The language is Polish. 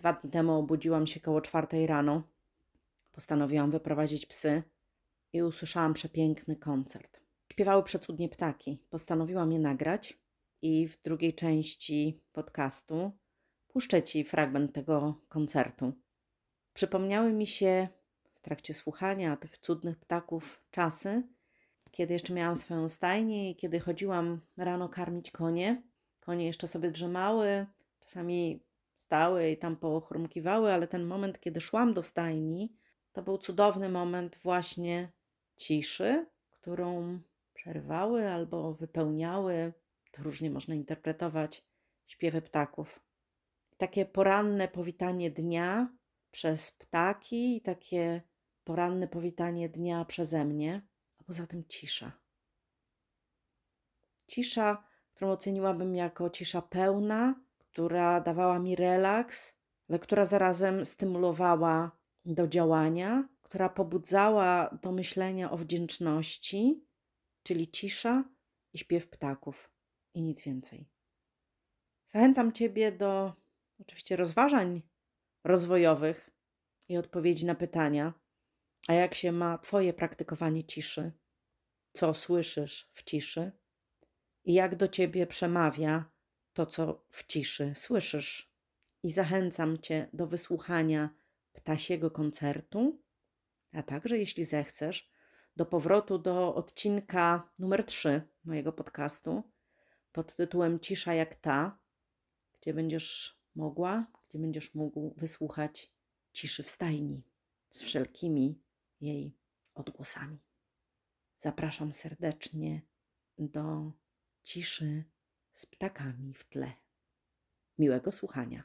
Dwa dni temu obudziłam się koło czwartej rano. Postanowiłam wyprowadzić psy i usłyszałam przepiękny koncert. Śpiewały przecudnie ptaki. Postanowiłam je nagrać i w drugiej części podcastu puszczę Ci fragment tego koncertu. Przypomniały mi się w trakcie słuchania tych cudnych ptaków czasy, kiedy jeszcze miałam swoją stajnię i kiedy chodziłam rano karmić konie. Konie jeszcze sobie drzemały, czasami stały i tam pochrumkiwały, ale ten moment, kiedy szłam do stajni, to był cudowny moment właśnie ciszy, którą przerwały albo wypełniały, to różnie można interpretować, śpiewy ptaków. Takie poranne powitanie dnia przez ptaki i takie poranne powitanie dnia przeze mnie, a poza tym cisza. Cisza, którą oceniłabym jako cisza pełna, która dawała mi relaks, ale która zarazem stymulowała do działania, która pobudzała do myślenia o wdzięczności, czyli cisza i śpiew ptaków i nic więcej. Zachęcam Ciebie do oczywiście rozważań rozwojowych i odpowiedzi na pytania, a jak się ma Twoje praktykowanie ciszy, co słyszysz w ciszy i jak do Ciebie przemawia to, co w ciszy słyszysz. I zachęcam Cię do wysłuchania ptasiego koncertu, a także, jeśli zechcesz, do powrotu do odcinka numer 3 mojego podcastu pod tytułem Cisza jak ta, gdzie będziesz mogła, gdzie będziesz mógł wysłuchać ciszy w stajni z wszelkimi jej odgłosami. Zapraszam serdecznie do ciszy z ptakami w tle. Miłego słuchania.